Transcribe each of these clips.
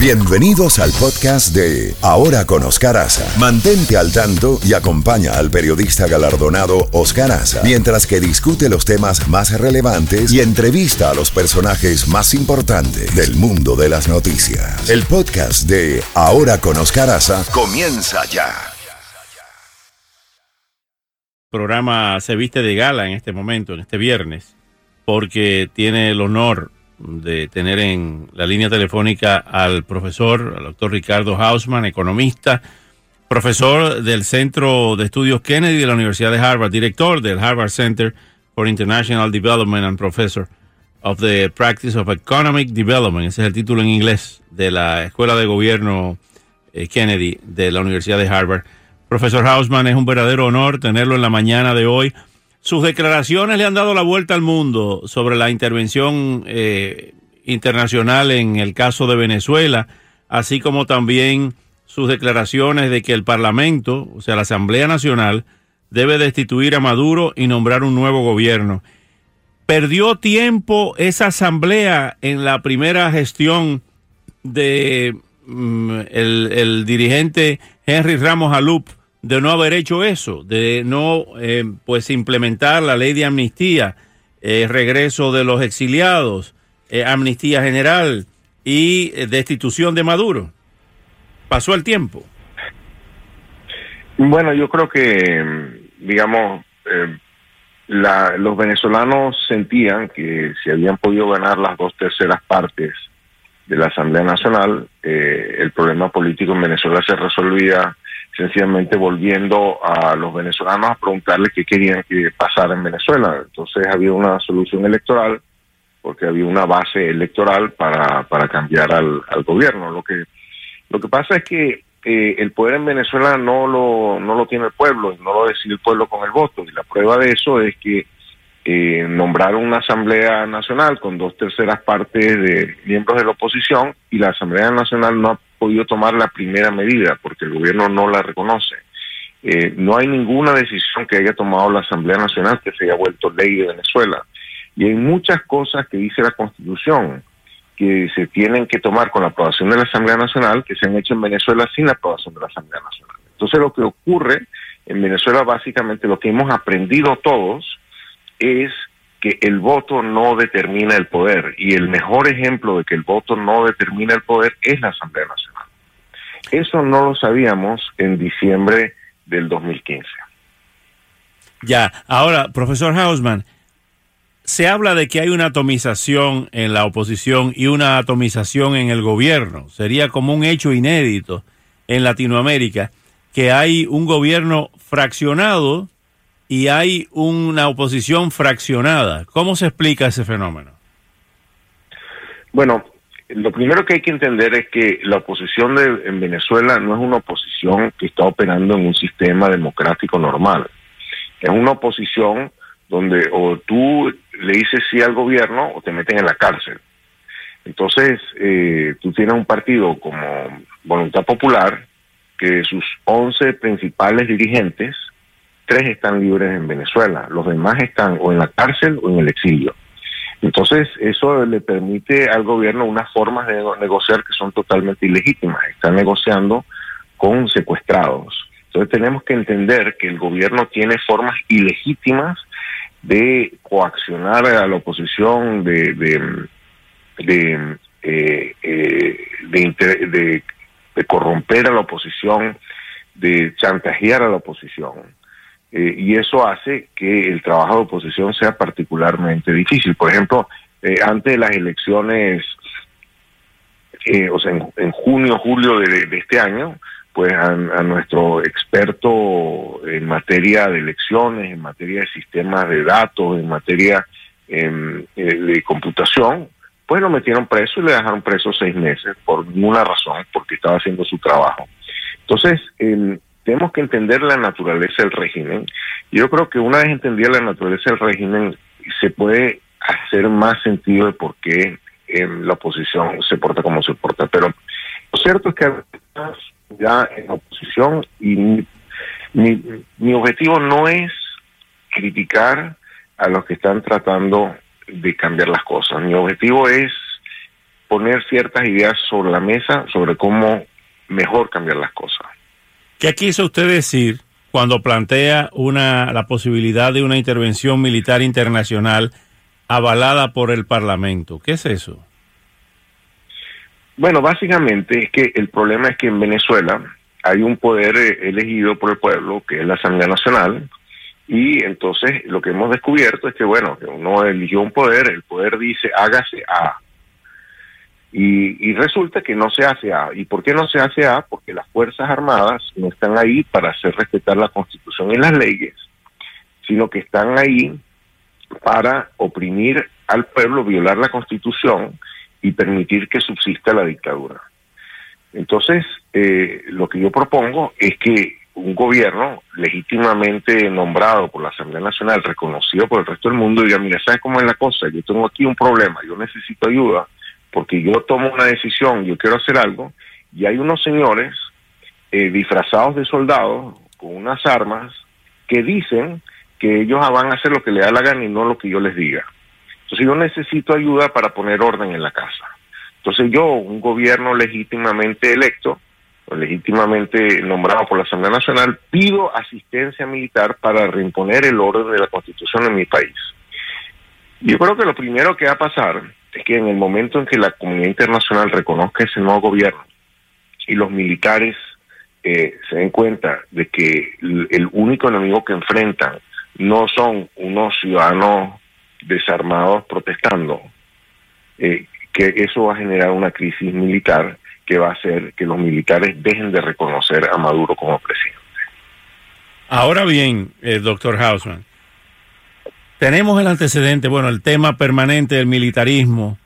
Bienvenidos al podcast de Ahora con Oscar Aza. Mantente al tanto y acompaña al periodista galardonado Oscar Aza mientras que discute los temas más relevantes y entrevista a los personajes más importantes del mundo de las noticias. El podcast de Ahora con Oscar Aza comienza ya. El programa se viste de gala en este momento, en este viernes, porque tiene el honor de tener en la línea telefónica al profesor, al doctor Ricardo Hausman, economista, profesor del Centro de Estudios Kennedy de la Universidad de Harvard, director del Harvard Center for International Development and professor of the Practice of Economic Development. Ese es el título en inglés de la Escuela de Gobierno eh, Kennedy de la Universidad de Harvard. Profesor Hausman, es un verdadero honor tenerlo en la mañana de hoy sus declaraciones le han dado la vuelta al mundo sobre la intervención eh, internacional en el caso de Venezuela, así como también sus declaraciones de que el Parlamento, o sea, la Asamblea Nacional, debe destituir a Maduro y nombrar un nuevo gobierno. ¿Perdió tiempo esa asamblea en la primera gestión de mm, el, dirigente Henry Ramos Alup de no haber hecho eso, de no eh, pues implementar la ley de amnistía, eh, regreso de los exiliados, eh, amnistía general y destitución de Maduro. Pasó el tiempo. Bueno, yo creo que, digamos, los venezolanos sentían que si habían podido ganar las dos terceras partes de la Asamblea Nacional, el problema político en Venezuela se resolvía sencillamente volviendo a los venezolanos a preguntarles qué querían que pasara en Venezuela. Entonces había una solución electoral porque había una base electoral para, para cambiar al, gobierno. Lo que, lo que pasa es que eh, el poder en Venezuela no lo, no lo tiene el pueblo, no lo decide el pueblo con el voto. Y la prueba de eso es que eh, nombraron una Asamblea Nacional con dos terceras partes de miembros de la oposición y la Asamblea Nacional no podido tomar la primera medida porque el gobierno no la reconoce. Eh, no hay ninguna decisión que haya tomado la Asamblea Nacional que se haya vuelto ley de Venezuela. Y hay muchas cosas que dice la Constitución que se tienen que tomar con la aprobación de la Asamblea Nacional que se han hecho en Venezuela sin la aprobación de la Asamblea Nacional. Entonces lo que ocurre en Venezuela básicamente lo que hemos aprendido todos es que el voto no determina el poder y el mejor ejemplo de que el voto no determina el poder es la Asamblea Nacional. Eso no lo sabíamos en diciembre del 2015. Ya, ahora, profesor Hausman, se habla de que hay una atomización en la oposición y una atomización en el gobierno. Sería como un hecho inédito en Latinoamérica que hay un gobierno fraccionado y hay una oposición fraccionada. ¿Cómo se explica ese fenómeno? Bueno, lo primero que hay que entender es que la oposición de, en Venezuela no es una oposición que está operando en un sistema democrático normal. Es una oposición donde o tú le dices sí al gobierno o te meten en la cárcel. Entonces, eh, tú tienes un partido como Voluntad Popular, que sus 11 principales dirigentes tres están libres en Venezuela, los demás están o en la cárcel o en el exilio. Entonces, eso le permite al gobierno unas formas de negociar que son totalmente ilegítimas. Están negociando con secuestrados. Entonces, tenemos que entender que el gobierno tiene formas ilegítimas de coaccionar a la oposición, de, de, de, eh, eh, de corromper a la oposición, de chantajear a la oposición. Eh, y eso hace que el trabajo de oposición sea particularmente difícil. Por ejemplo, eh, antes de las elecciones, eh, o sea, en, junio, julio de, este año, pues a, nuestro experto en materia de elecciones, en materia de sistemas de datos, en materia em, de computación, pues lo metieron preso y le dejaron preso seis meses por ninguna razón, porque estaba haciendo su trabajo. Entonces, tenemos que entender la naturaleza del régimen. Yo creo que una vez entendida la naturaleza del régimen, se puede hacer más sentido de por qué en la oposición se porta como se porta. Pero lo cierto es que ya en la oposición y mi objetivo no es criticar a los que están tratando de cambiar las cosas. Mi objetivo es poner ciertas ideas sobre la mesa sobre cómo mejor cambiar las cosas. ¿Qué quiso usted decir cuando plantea una, la posibilidad de una intervención militar internacional avalada por el Parlamento? ¿Qué es eso? Bueno, básicamente es que el problema es que en Venezuela hay un poder eh, elegido por el pueblo, que es la Asamblea Nacional, y entonces lo que hemos descubierto es que, bueno, uno eligió un poder, el poder dice hágase A, y, resulta que no se hace A. ¿Y por qué no se hace A? Porque las Fuerzas Armadas no están ahí para hacer respetar la Constitución y las leyes, sino que están ahí para oprimir al pueblo, violar la Constitución y permitir que subsista la dictadura. Entonces, eh, lo que yo propongo es que un gobierno legítimamente nombrado por la Asamblea Nacional, reconocido por el resto del mundo, diga, mira, ¿sabes cómo es la cosa? Yo tengo aquí un problema, yo necesito ayuda, porque yo tomo una decisión, yo quiero hacer algo, y hay unos señores eh, disfrazados de soldados con unas armas que dicen que ellos van a hacer lo que le da la gana y no lo que yo les diga. Entonces yo necesito ayuda para poner orden en la casa. Entonces yo, un gobierno legítimamente electo, legítimamente nombrado por la Asamblea Nacional, pido asistencia militar para reimponer el orden de la Constitución en mi país. Yo creo que lo primero que va a pasar es que en el momento en que la comunidad internacional reconozca ese nuevo gobierno y los militares eh, se den cuenta de que el, único enemigo que enfrentan no son unos ciudadanos desarmados protestando, eh, que eso va a generar una crisis militar que va a hacer que los militares dejen de reconocer a Maduro como presidente. Ahora bien, eh, doctor Hausman, tenemos el antecedente, bueno, el tema permanente del militarismo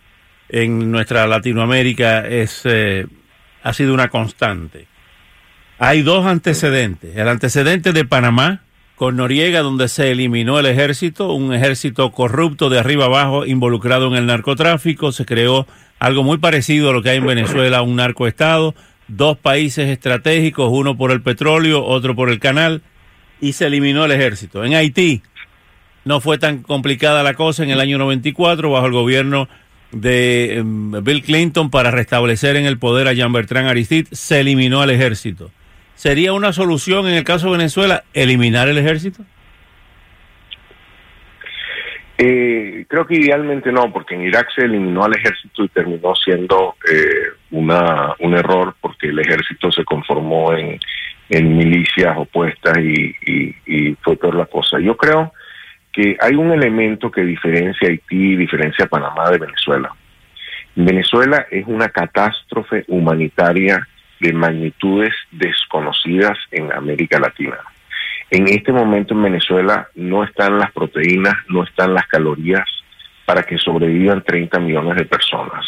en nuestra Latinoamérica es eh, ha sido una constante. Hay dos antecedentes. El antecedente de Panamá con Noriega, donde se eliminó el ejército, un ejército corrupto de arriba abajo involucrado en el narcotráfico. Se creó algo muy parecido a lo que hay en Venezuela, un narcoestado, dos países estratégicos, uno por el petróleo, otro por el canal, y se eliminó el ejército. En Haití no fue tan complicada la cosa en el año 94 bajo el gobierno de em, Bill Clinton para restablecer en el poder a Jean Bertrand Aristide, se eliminó al ejército. ¿Sería una solución en el caso de Venezuela eliminar el ejército? Eh, creo que idealmente no, porque en Irak se eliminó al ejército y terminó siendo eh, una, un error porque el ejército se conformó en, milicias opuestas y, y, fue peor la cosa. Yo creo que hay un elemento que diferencia Haití y diferencia Panamá de Venezuela. Venezuela es una catástrofe humanitaria de magnitudes desconocidas en América Latina. En este momento en Venezuela no están las proteínas, no están las calorías para que sobrevivan 30 millones de personas.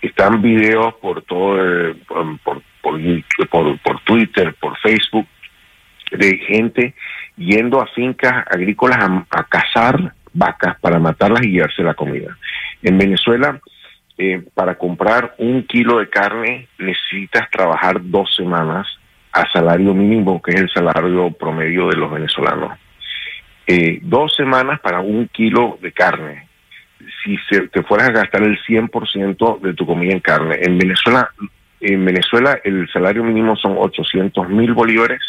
Están videos por todo, eh, por, por, Twitter, por Facebook, de gente yendo a fincas agrícolas a, cazar vacas para matarlas y llevarse la comida. En Venezuela, eh, para comprar un kilo de carne necesitas trabajar dos semanas a salario mínimo, que es el salario promedio de los venezolanos. Eh, dos semanas para un kilo de carne. Si se, te fueras a gastar el 100% de tu comida en carne. En Venezuela, en Venezuela el salario mínimo son 800 mil bolívares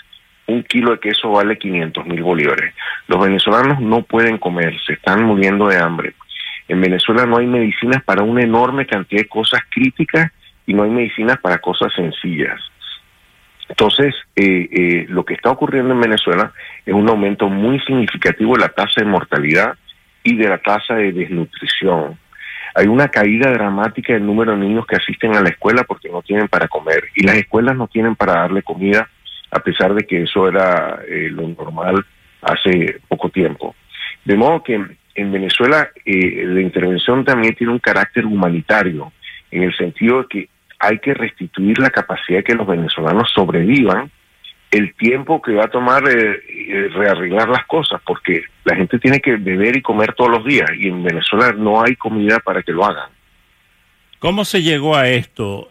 un kilo de queso vale 500 mil bolívares. Los venezolanos no pueden comer, se están muriendo de hambre. En Venezuela no hay medicinas para una enorme cantidad de cosas críticas y no hay medicinas para cosas sencillas. Entonces, eh, eh, lo que está ocurriendo en Venezuela es un aumento muy significativo de la tasa de mortalidad y de la tasa de desnutrición. Hay una caída dramática del número de niños que asisten a la escuela porque no tienen para comer y las escuelas no tienen para darle comida a pesar de que eso era eh, lo normal hace poco tiempo. De modo que en Venezuela eh, la intervención también tiene un carácter humanitario, en el sentido de que hay que restituir la capacidad de que los venezolanos sobrevivan el tiempo que va a tomar eh, rearreglar las cosas, porque la gente tiene que beber y comer todos los días, y en Venezuela no hay comida para que lo hagan. ¿Cómo se llegó a esto?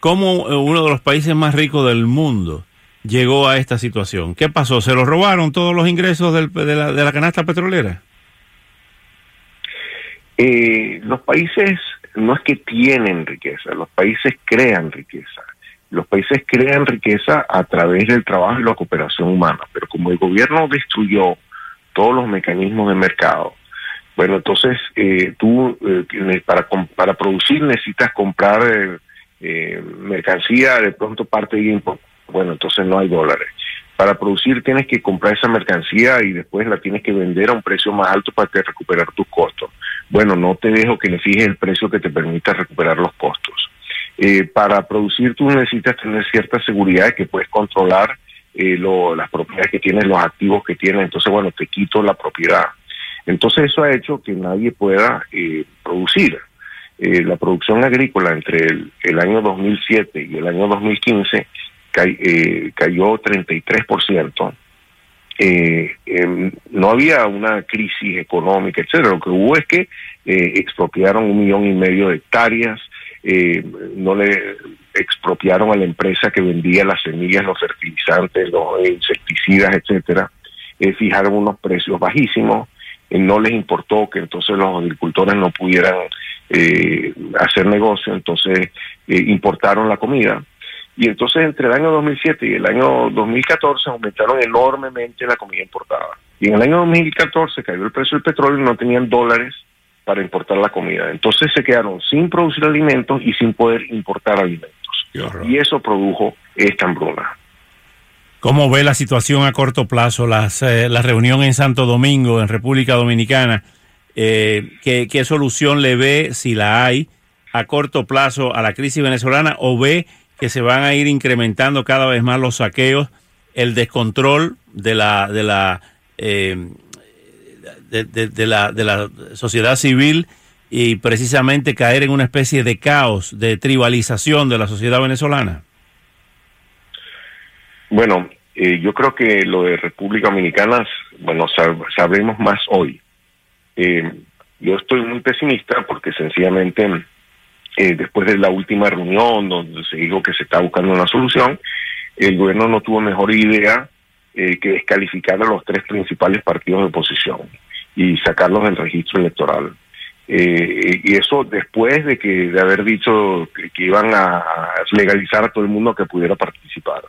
¿Cómo uno de los países más ricos del mundo llegó a esta situación? ¿Qué pasó? ¿Se los robaron todos los ingresos de, la, canasta petrolera? Eh, los países no es que tienen riqueza, los países crean riqueza. Los países crean riqueza a través del trabajo y la cooperación humana, pero como el gobierno destruyó todos los mecanismos de mercado, bueno, entonces eh, tú eh, para, para producir necesitas comprar eh, eh, mercancía, de pronto parte de importe. Bueno, entonces no hay dólares. Para producir tienes que comprar esa mercancía y después la tienes que vender a un precio más alto para que recuperar tus costos. Bueno, no te dejo que le fijes el precio que te permita recuperar los costos. Eh, para producir tú necesitas tener cierta seguridad de que puedes controlar eh, lo, las propiedades que tienes, los activos que tienes. Entonces, bueno, te quito la propiedad. Entonces eso ha hecho que nadie pueda eh, producir. Eh, la producción agrícola entre el, el, año 2007 y el año 2015 eh, cayó 33%. Eh, eh, no había una crisis económica, etcétera. Lo que hubo es que eh, expropiaron un millón y medio de hectáreas, eh, no le expropiaron a la empresa que vendía las semillas, los fertilizantes, los insecticidas, etcétera. Eh, fijaron unos precios bajísimos, no les importó que entonces los agricultores no pudieran hacer negocio, entonces importaron la comida. Y entonces entre el año 2007 y el año 2014 aumentaron enormemente la comida importada. Y en el año 2014 cayó el precio del petróleo y no tenían dólares para importar la comida. Entonces se quedaron sin producir alimentos y sin poder importar alimentos. Y eso produjo esta hambruna. ¿Cómo ve la situación a corto plazo, las, eh, la reunión en Santo Domingo, en República Dominicana? Eh, ¿qué, ¿Qué solución le ve, si la hay, a corto plazo a la crisis venezolana o ve que se van a ir incrementando cada vez más los saqueos, el descontrol de la de la eh, de, la de la sociedad civil y precisamente caer en una especie de caos, de tribalización de la sociedad venezolana? Bueno, eh, yo creo que lo de República Dominicana, bueno, sab sabremos más hoy. Eh, yo estoy muy pesimista porque sencillamente eh, después de la última reunión donde se dijo que se está buscando una solución, el gobierno no tuvo mejor idea eh, que descalificar a los tres principales partidos de oposición y sacarlos del registro electoral. Eh, y eso después de que de haber dicho que, que, iban a legalizar a todo el mundo que pudiera participar.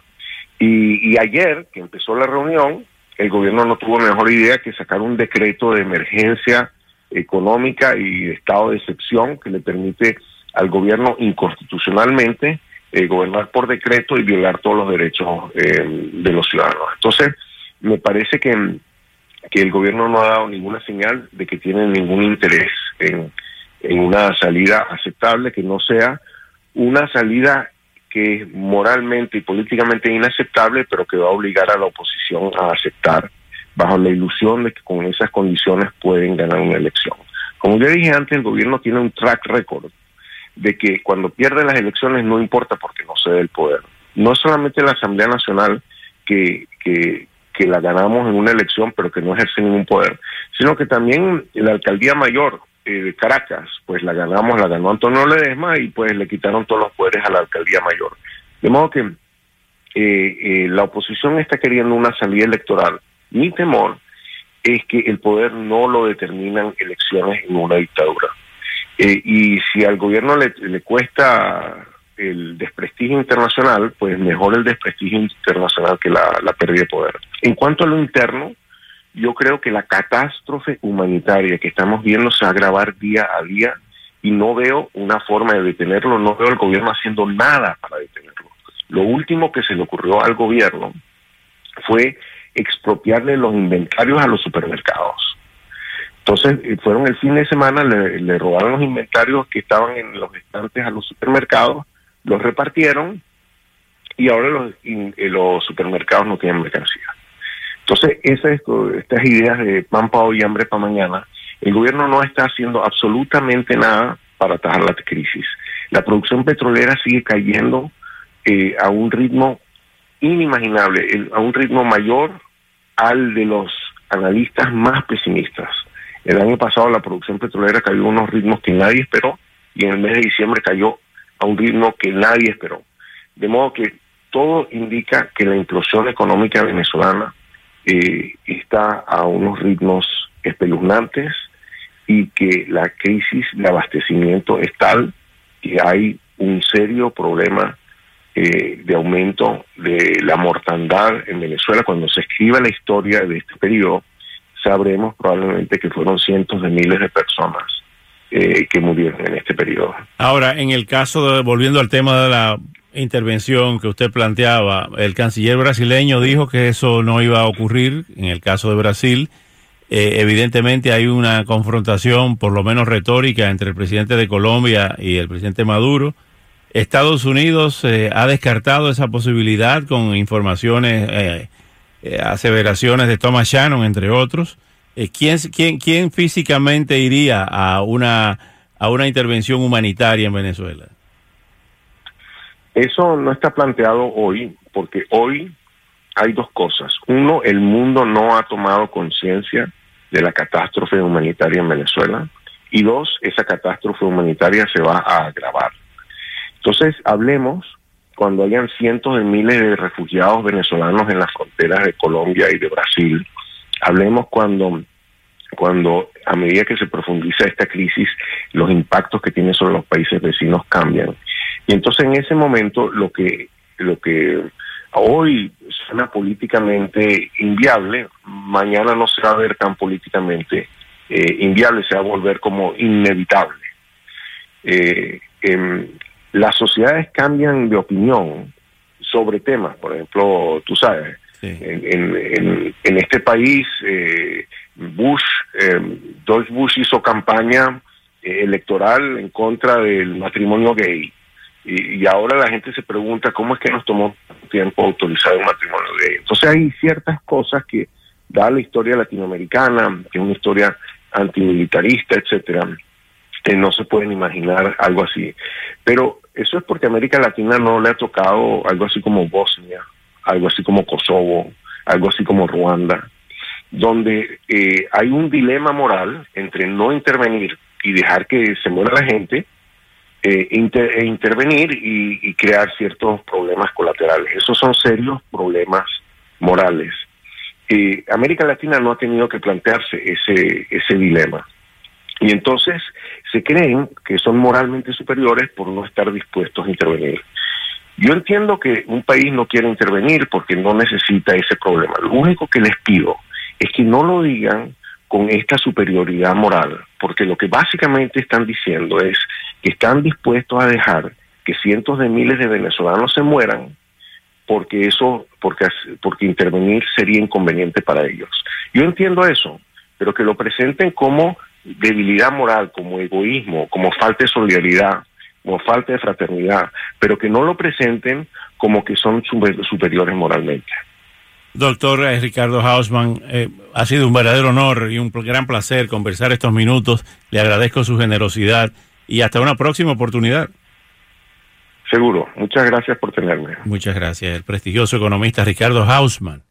Y, y ayer, que empezó la reunión, el gobierno no tuvo mejor idea que sacar un decreto de emergencia económica y de estado de excepción que le permite al gobierno inconstitucionalmente eh, gobernar por decreto y violar todos los derechos eh, de los ciudadanos. Entonces, me parece que, que el gobierno no ha dado ninguna señal de que tiene ningún interés en, en una salida aceptable, que no sea una salida que es moralmente y políticamente inaceptable, pero que va a obligar a la oposición a aceptar bajo la ilusión de que con esas condiciones pueden ganar una elección. Como ya dije antes, el gobierno tiene un track record de que cuando pierde las elecciones no importa porque no cede el poder. No es solamente la Asamblea Nacional que, que, la ganamos en una elección pero que no ejerce ningún poder, sino que también la Alcaldía Mayor eh, de Caracas, pues la ganamos, la ganó Antonio Ledesma y pues le quitaron todos los poderes a la Alcaldía Mayor. De modo que eh, eh, la oposición está queriendo una salida electoral. Mi temor es que el poder no lo determinan elecciones en una dictadura. Eh, y si al gobierno le, le, cuesta el desprestigio internacional, pues mejor el desprestigio internacional que la, la pérdida de poder. En cuanto a lo interno, yo creo que la catástrofe humanitaria que estamos viendo se va a agravar día a día y no veo una forma de detenerlo, no veo al gobierno haciendo nada para detenerlo. Lo último que se le ocurrió al gobierno fue expropiarle los inventarios a los supermercados. Entonces, fueron el fin de semana, le, robaron los inventarios que estaban en los estantes a los supermercados, los repartieron y ahora los, los supermercados no tienen mercancía. Entonces, esas, estas ideas de pan para hoy y hambre para mañana, el gobierno no está haciendo absolutamente nada para atajar la crisis. La producción petrolera sigue cayendo eh, a un ritmo inimaginable, a un ritmo mayor al de los analistas más pesimistas. El año pasado la producción petrolera cayó a unos ritmos que nadie esperó y en el mes de diciembre cayó a un ritmo que nadie esperó. De modo que todo indica que la implosión económica venezolana eh, está a unos ritmos espeluznantes y que la crisis de abastecimiento es tal que hay un serio problema eh, de aumento de la mortandad en Venezuela. Cuando se escriba la historia de este periodo, sabremos probablemente que fueron cientos de miles de personas eh, que murieron en este periodo. Ahora, en el caso de, volviendo al tema de la intervención que usted planteaba, el canciller brasileño dijo que eso no iba a ocurrir en el caso de Brasil. Eh, evidentemente hay una confrontación, por lo menos retórica, entre el presidente de Colombia y el presidente Maduro. Estados Unidos eh, ha descartado esa posibilidad con informaciones, eh, eh, aseveraciones de Thomas Shannon, entre otros. ¿quién, quién, ¿Quién físicamente iría a una, a una intervención humanitaria en Venezuela? Eso no está planteado hoy, porque hoy hay dos cosas. Uno, el mundo no ha tomado conciencia de la catástrofe humanitaria en Venezuela. Y dos, esa catástrofe humanitaria se va a agravar. Entonces, hablemos cuando hayan cientos de miles de refugiados venezolanos en las fronteras de Colombia y de Brasil. Hablemos cuando, cuando a medida que se profundiza esta crisis, los impactos que tiene sobre los países vecinos cambian. Y entonces en ese momento lo que, lo que hoy suena políticamente inviable, mañana no se va a ver tan políticamente eh, inviable, se va a volver como inevitable. Eh, em, las sociedades cambian de opinión sobre temas. Por ejemplo, tú sabes, en, este país, eh, Bush, eh, George Bush hizo campaña eh, electoral en contra del matrimonio gay. Y, ahora la gente se pregunta cómo es que nos tomó tiempo autorizar un matrimonio gay. Entonces hay ciertas cosas que da la historia latinoamericana, que es una historia antimilitarista, etcétera, que no se pueden imaginar algo así. Pero eso es porque América Latina no le ha tocado algo así como Bosnia, algo así como Kosovo, algo así como Ruanda, donde eh, hay un dilema moral entre no intervenir y dejar que se muera la gente, eh, e intervenir y, crear ciertos problemas colaterales. Esos son serios problemas morales. Eh, América Latina no ha tenido que plantearse ese, ese dilema. Y entonces se creen que son moralmente superiores por no estar dispuestos a intervenir. Yo entiendo que un país no quiere intervenir porque no necesita ese problema. Lo único que les pido es que no lo digan con esta superioridad moral, porque lo que básicamente están diciendo es que están dispuestos a dejar que cientos de miles de venezolanos se mueran porque eso porque porque intervenir sería inconveniente para ellos. Yo entiendo eso, pero que lo presenten como debilidad moral, como egoísmo, como falta de solidaridad, como falta de fraternidad, pero que no lo presenten como que son superiores moralmente. Doctor eh, Ricardo Hausman, eh, ha sido un verdadero honor y un gran placer conversar estos minutos. Le agradezco su generosidad y hasta una próxima oportunidad. Seguro. Muchas gracias por tenerme. Muchas gracias. El prestigioso economista Ricardo Hausman.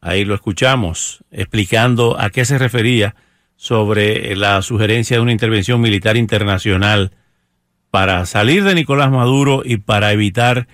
Ahí lo escuchamos explicando a qué se refería sobre la sugerencia de una intervención militar internacional para salir de Nicolás Maduro y para evitar